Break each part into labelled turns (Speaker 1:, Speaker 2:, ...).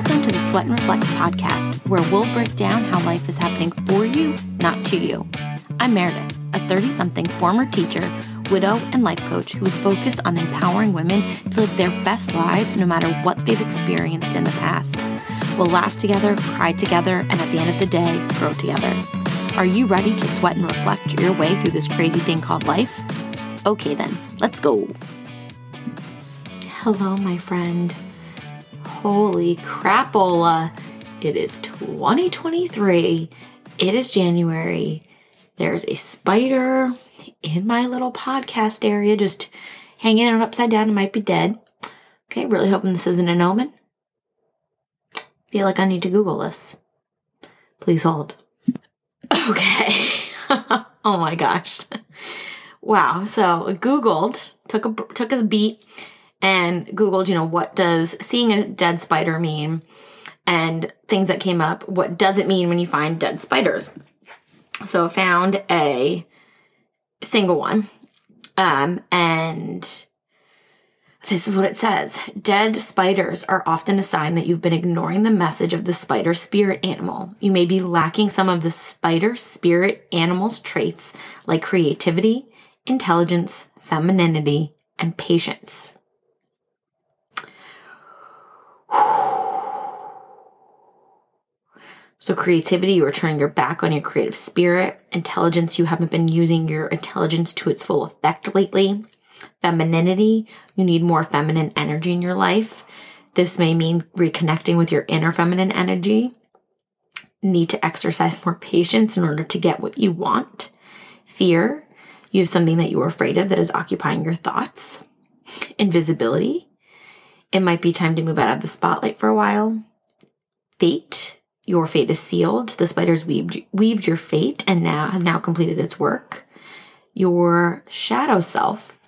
Speaker 1: Welcome to the Sweat and Reflect podcast, where we'll break down how life is happening for you, not to you. I'm Meredith, a 30 something former teacher, widow, and life coach who is focused on empowering women to live their best lives no matter what they've experienced in the past. We'll laugh together, cry together, and at the end of the day, grow together. Are you ready to sweat and reflect your way through this crazy thing called life? Okay, then, let's go. Hello, my friend. Holy crapola. It is 2023. It is January. There's a spider in my little podcast area just hanging out upside down. It might be dead. Okay, really hoping this isn't an omen. Feel like I need to Google this. Please hold. Okay. oh my gosh. Wow. So Googled, took a took a beat and Googled, you know, what does seeing a dead spider mean? And things that came up, what does it mean when you find dead spiders? So I found a single one. Um, and this is what it says Dead spiders are often a sign that you've been ignoring the message of the spider spirit animal. You may be lacking some of the spider spirit animal's traits like creativity, intelligence, femininity, and patience. So, creativity, you are turning your back on your creative spirit. Intelligence, you haven't been using your intelligence to its full effect lately. Femininity, you need more feminine energy in your life. This may mean reconnecting with your inner feminine energy. Need to exercise more patience in order to get what you want. Fear, you have something that you are afraid of that is occupying your thoughts. Invisibility, it might be time to move out of the spotlight for a while. Fate, your fate is sealed. The spider's weaved, weaved your fate and now has now completed its work. Your shadow self,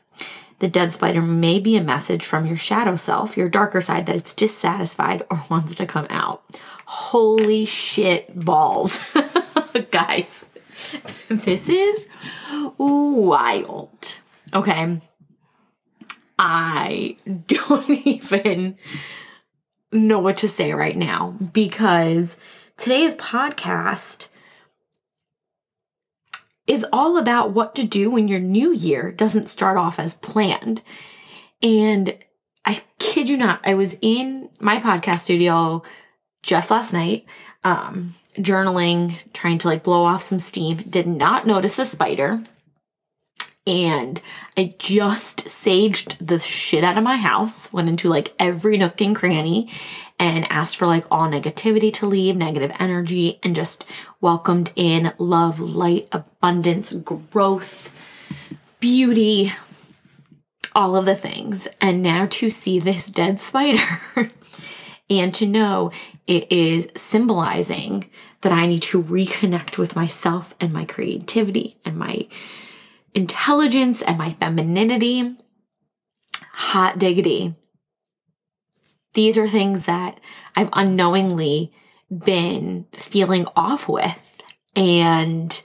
Speaker 1: the dead spider may be a message from your shadow self, your darker side, that it's dissatisfied or wants to come out. Holy shit balls. Guys, this is wild. Okay. I don't even know what to say right now because today's podcast is all about what to do when your new year doesn't start off as planned. And I kid you not, I was in my podcast studio just last night, um, journaling, trying to like blow off some steam. Did not notice the spider and I just saged the shit out of my house, went into like every nook and cranny and asked for like all negativity to leave, negative energy, and just welcomed in love, light, abundance, growth, beauty, all of the things. And now to see this dead spider and to know it is symbolizing that I need to reconnect with myself and my creativity and my intelligence and my femininity. Hot diggity. These are things that I've unknowingly been feeling off with. And,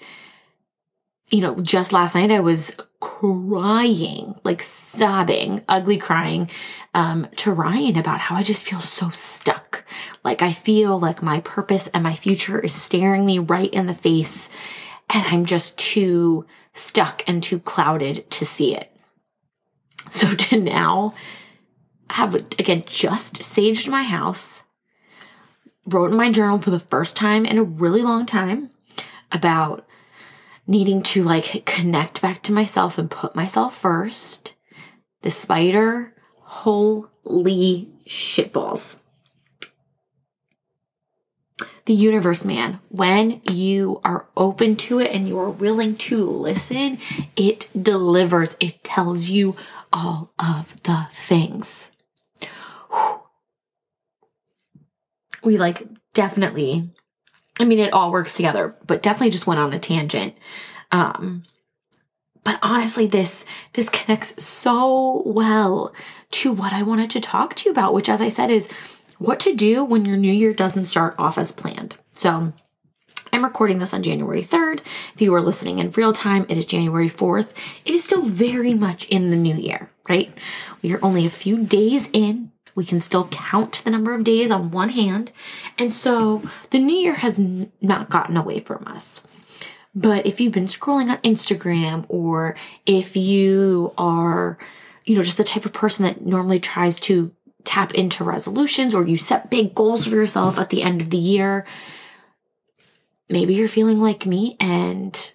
Speaker 1: you know, just last night I was crying, like sobbing, ugly crying, um, to Ryan about how I just feel so stuck. Like I feel like my purpose and my future is staring me right in the face. And I'm just too stuck and too clouded to see it. So to now have, again, just saged my house, wrote in my journal for the first time in a really long time about needing to like connect back to myself and put myself first. The spider, holy shitballs the universe, man. When you are open to it and you are willing to listen, it delivers. It tells you all of the things. We like definitely, I mean, it all works together, but definitely just went on a tangent. Um, but honestly, this, this connects so well to what I wanted to talk to you about, which as I said is what to do when your new year doesn't start off as planned. So, I'm recording this on January 3rd. If you are listening in real time, it is January 4th. It is still very much in the new year, right? We are only a few days in, We can still count the number of days on one hand. And so the new year has not gotten away from us. But if you've been scrolling on Instagram or if you are, you know, just the type of person that normally tries to tap into resolutions or you set big goals for yourself at the end of the year, maybe you're feeling like me and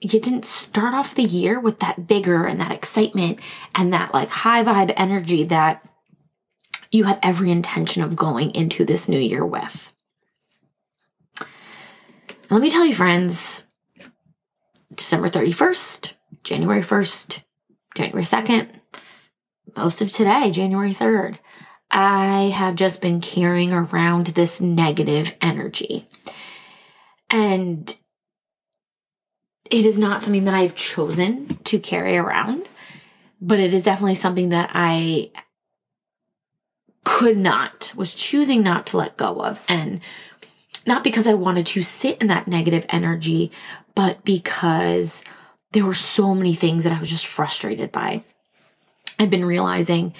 Speaker 1: you didn't start off the year with that vigor and that excitement and that like high vibe energy that you had every intention of going into this new year with. let me tell you, friends, December 31st, January 1st, January 2nd, most of today, January 3rd, I have just been carrying around this negative energy. And it is not something that I've chosen to carry around, but it is definitely something that I could not, was choosing not to let go of. And not because I wanted to sit in that negative energy, but because there were so many things that I was just frustrated by. I've been realizing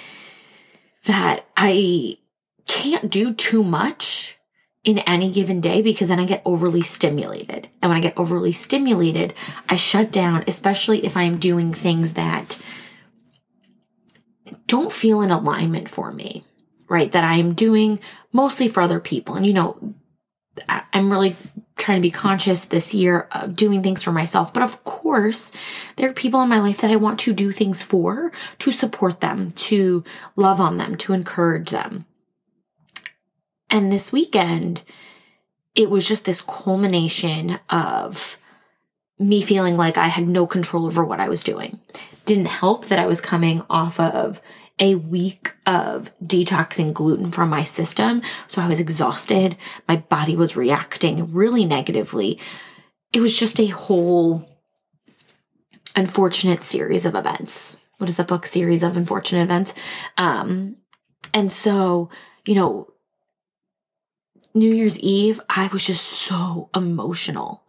Speaker 1: that I can't do too much in any given day because then I get overly stimulated. And when I get overly stimulated, I shut down, especially if I'm doing things that don't feel in alignment for me, right? That I'm doing mostly for other people. And, you know, I'm really trying to be conscious this year of doing things for myself. But of course, there are people in my life that I want to do things for, to support them, to love on them, to encourage them. And this weekend, it was just this culmination of me feeling like I had no control over what I was doing. Didn't help that I was coming off of a week of detoxing gluten from my system. So I was exhausted. My body was reacting really negatively. It was just a whole unfortunate series of events. What is the book? Series of unfortunate events. Um, and so, you know, New Year's Eve, I was just so emotional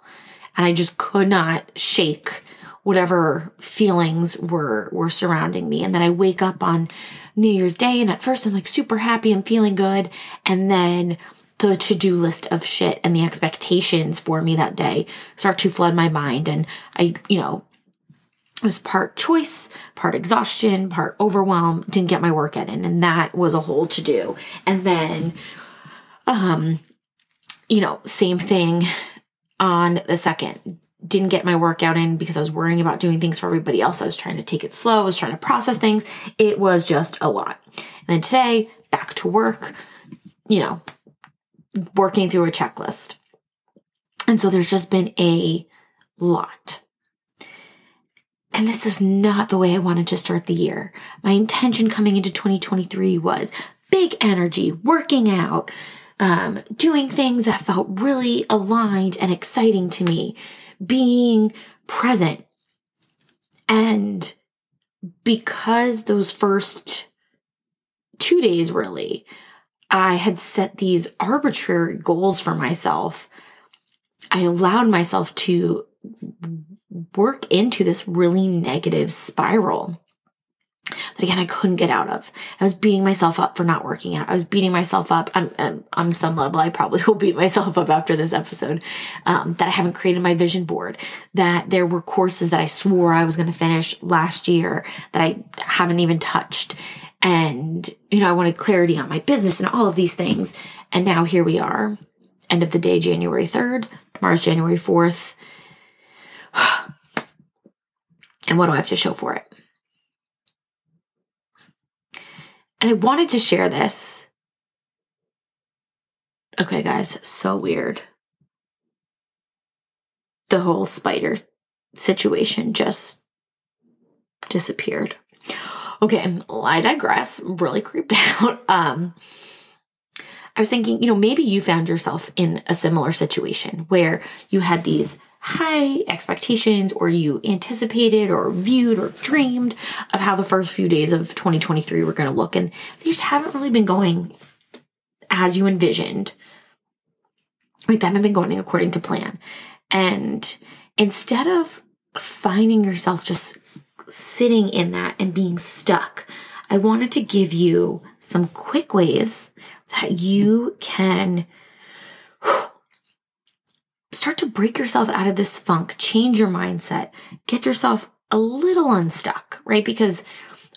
Speaker 1: and I just could not shake whatever feelings were were surrounding me and then I wake up on New Year's Day and at first I'm like super happy and feeling good and then the to-do list of shit and the expectations for me that day start to flood my mind and I you know it was part choice, part exhaustion, part overwhelm, didn't get my workout in and that was a whole to do. And then um, you know, same thing on the second. Didn't get my workout in because I was worrying about doing things for everybody else. I was trying to take it slow. I was trying to process things. It was just a lot. And then today, back to work, you know, working through a checklist. And so there's just been a lot. And this is not the way I wanted to start the year. My intention coming into 2023 was big energy, working out, um, doing things that felt really aligned and exciting to me, being present. And because those first two days really, I had set these arbitrary goals for myself, I allowed myself to work into this really negative spiral that again I couldn't get out of. I was beating myself up for not working out. I was beating myself up. I'm, I'm on some level, I probably will beat myself up after this episode. Um, that I haven't created my vision board. That there were courses that I swore I was going to finish last year that I haven't even touched. And you know, I wanted clarity on my business and all of these things. And now here we are, end of the day, January third. Tomorrow's January fourth. and what do I have to show for it? And I wanted to share this. Okay, guys, so weird. The whole spider situation just disappeared. Okay, I digress. really creeped out. Um, I was thinking, you know, maybe you found yourself in a similar situation where you had these high expectations or you anticipated or viewed or dreamed of how the first few days of 2023 were going to look and they just haven't really been going as you envisioned. Right they haven't been going according to plan. And instead of finding yourself just sitting in that and being stuck I wanted to give you some quick ways that you can start to break yourself out of this funk, change your mindset, get yourself a little unstuck, right? Because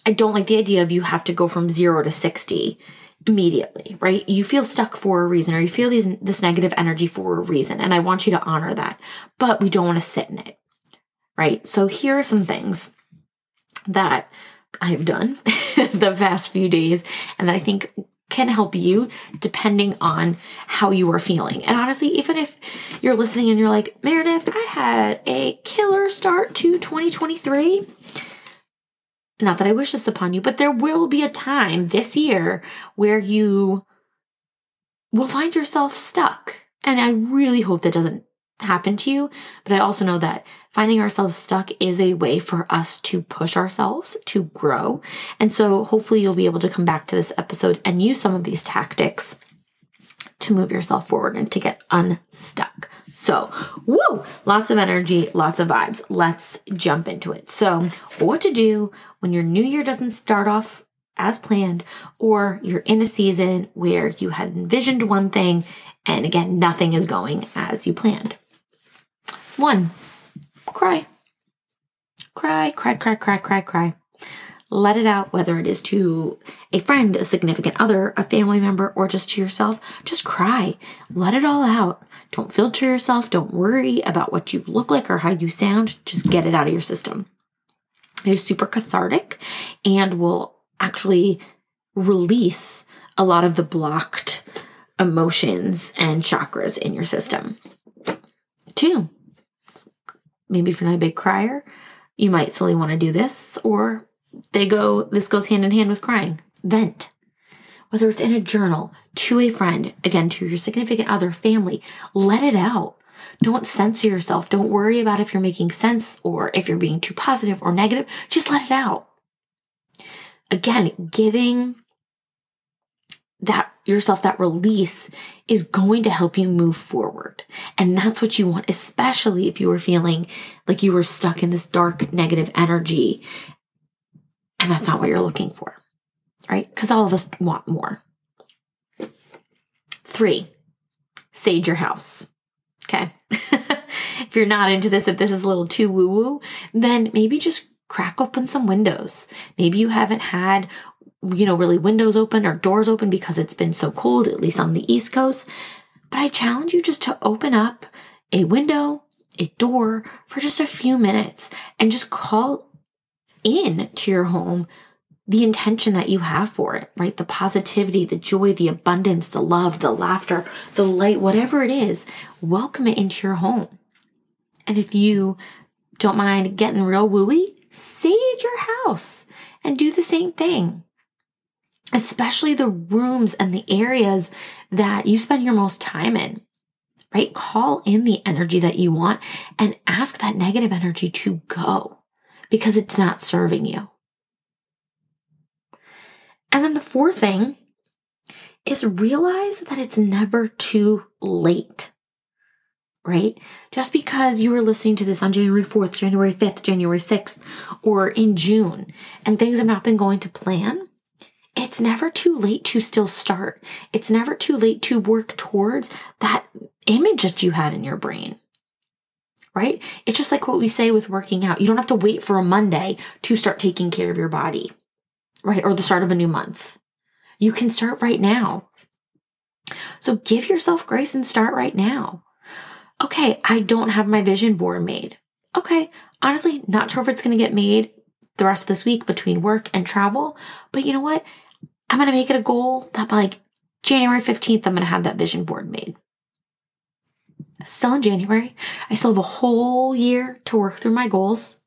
Speaker 1: I don't like the idea of you have to go from zero to 60 immediately, right? You feel stuck for a reason or you feel these, this negative energy for a reason. And I want you to honor that, but we don't want to sit in it, right? So here are some things that I've done the past few days and that I think can help you depending on how you are feeling. And honestly, even if you're listening and you're like, Meredith, I had a killer start to 2023 not that I wish this upon you, but there will be a time this year where you will find yourself stuck. And I really hope that doesn't happen to you. But I also know that finding ourselves stuck is a way for us to push ourselves to grow. And so hopefully you'll be able to come back to this episode and use some of these tactics to move yourself forward and to get unstuck. So, woo, lots of energy, lots of vibes. Let's jump into it. So, what to do when your new year doesn't start off as planned, or you're in a season where you had envisioned one thing and again, nothing is going as you planned. One, cry. Cry, cry, cry, cry, cry, cry. Let it out, whether it is to a friend, a significant other, a family member, or just to yourself. Just cry. Let it all out. Don't filter yourself. Don't worry about what you look like or how you sound. Just get it out of your system. It is super cathartic and will actually release a lot of the blocked emotions and chakras in your system. Two, maybe if you're not a big crier, you might slowly want to do this, or they go, this goes hand in hand with crying. Vent. Whether it's in a journal, to a friend, again, to your significant other, family, let it out. Don't censor yourself. Don't worry about if you're making sense or if you're being too positive or negative. Just let it out. Again, giving that yourself that release is going to help you move forward. And that's what you want, especially if you were feeling like you were stuck in this dark negative energy and that's not what you're looking for, right? Because all of us want more. Three, sage your house. Okay. if you're not into this, if this is a little too woo woo, then maybe just crack open some windows. Maybe you haven't had, you know, really windows open or doors open because it's been so cold, at least on the East Coast. But I challenge you just to open up a window, a door for just a few minutes and just call in to your home the intention that you have for it, right? The positivity, the joy, the abundance, the love, the laughter, the light, whatever it is, welcome it into your home. And if you don't mind getting real wooey, sage your house and do the same thing. Especially the rooms and the areas that you spend your most time in, right? Call in the energy that you want and ask that negative energy to go because it's not serving you. And then the fourth thing is realize that it's never too late, right? Just because you were listening to this on January 4th, January 5th, January 6th, or in June, and things have not been going to plan, it's never too late to still start. It's never too late to work towards that image that you had in your brain right? It's just like what we say with working out. You don't have to wait for a Monday to start taking care of your body, right? Or the start of a new month. You can start right now. So give yourself grace and start right now. Okay, I don't have my vision board made. Okay, honestly, not sure if it's going to get made the rest of this week between work and travel, but you know what? I'm going to make it a goal that by like January 15th, I'm going to have that vision board made still in January. I still have a whole year to work through my goals,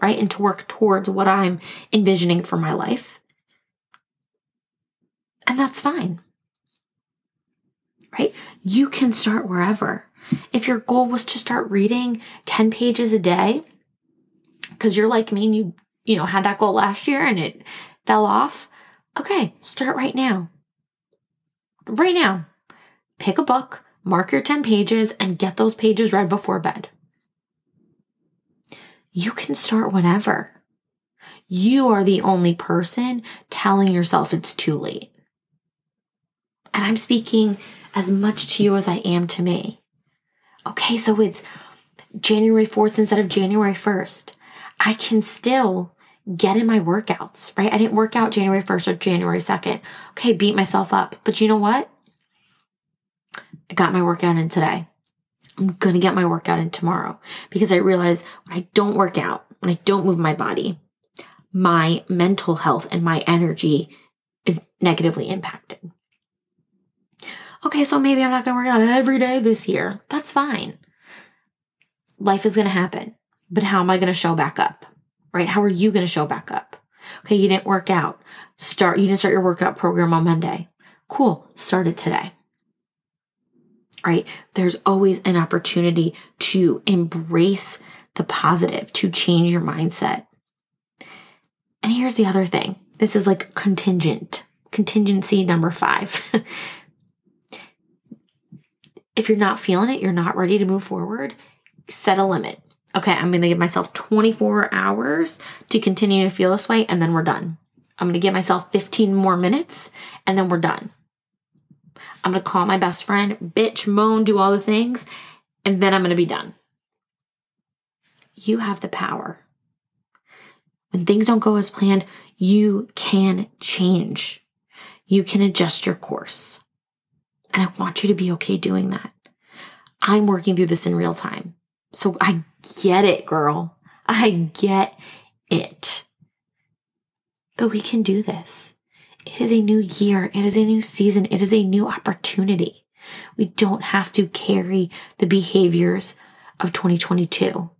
Speaker 1: right? And to work towards what I'm envisioning for my life. And that's fine, right? You can start wherever. If your goal was to start reading 10 pages a day, because you're like me and you, you know, had that goal last year and it fell off, okay, start right now. Right now. Pick a book, mark your 10 pages, and get those pages read before bed. You can start whenever. You are the only person telling yourself it's too late. And I'm speaking as much to you as I am to me. Okay, so it's January 4th instead of January 1st. I can still get in my workouts, right? I didn't work out January 1st or January 2nd. Okay, beat myself up. But you know what? I got my workout in today. I'm going to get my workout in tomorrow because I realize when I don't work out, when I don't move my body, my mental health and my energy is negatively impacted. Okay, so maybe I'm not going to work out every day this year. That's fine. Life is going to happen. But how am I going to show back up? Right? How are you going to show back up? Okay, you didn't work out. Start you didn't start your workout program on Monday. Cool. Start it today. Right? There's always an opportunity to embrace the positive, to change your mindset. And here's the other thing. This is like contingent, contingency number five. if you're not feeling it, you're not ready to move forward, set a limit. Okay, I'm going to give myself 24 hours to continue to feel this way, and then we're done. I'm going to give myself 15 more minutes, and then we're done. I'm going to call my best friend, bitch, moan, do all the things, and then I'm going to be done. You have the power. When things don't go as planned, you can change. You can adjust your course. And I want you to be okay doing that. I'm working through this in real time. So I get it, girl. I get it. But we can do this. It is a new year. It is a new season. It is a new opportunity. We don't have to carry the behaviors of 2022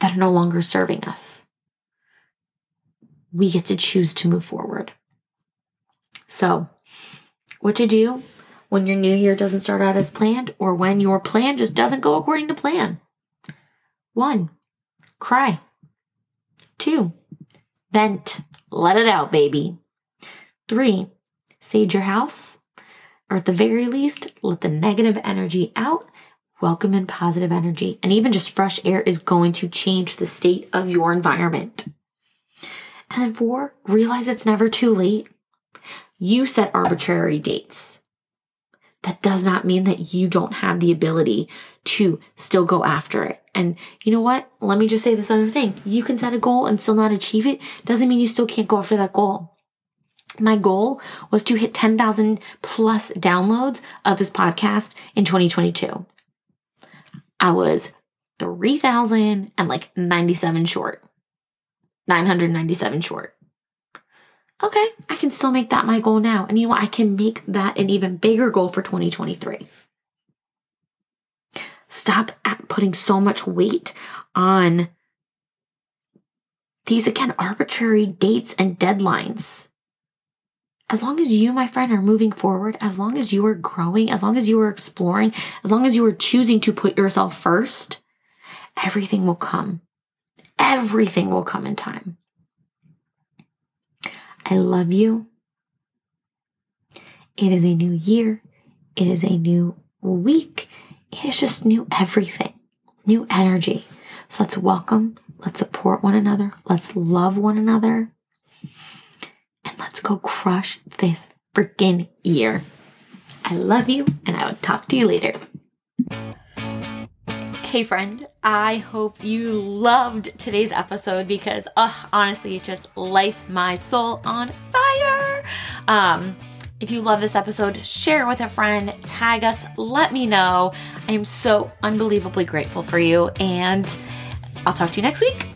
Speaker 1: that are no longer serving us. We get to choose to move forward. So, what to do when your new year doesn't start out as planned or when your plan just doesn't go according to plan? One, cry. Two, vent. Let it out, baby. Three, sage your house. Or at the very least, let the negative energy out. Welcome in positive energy. And even just fresh air is going to change the state of your environment. And then four, realize it's never too late. You set arbitrary dates that does not mean that you don't have the ability to still go after it. And you know what? Let me just say this other thing. You can set a goal and still not achieve it. Doesn't mean you still can't go after that goal. My goal was to hit 10,000 plus downloads of this podcast in 2022. I was 3,000 and like 97 short, 997 short okay, I can still make that my goal now. And you know what? I can make that an even bigger goal for 2023. Stop putting so much weight on these, again, arbitrary dates and deadlines. As long as you, my friend, are moving forward, as long as you are growing, as long as you are exploring, as long as you are choosing to put yourself first, everything will come. Everything will come in time. I love you. It is a new year. It is a new week. It is just new everything, new energy. So let's welcome, let's support one another, let's love one another, and let's go crush this freaking year. I love you, and I will talk to you later. Hey, friend, I hope you loved today's episode because, honestly, it just lights my soul on fire. Um, if you love this episode, share it with a friend, tag us, let me know. I am so unbelievably grateful for you, and I'll talk to you next week.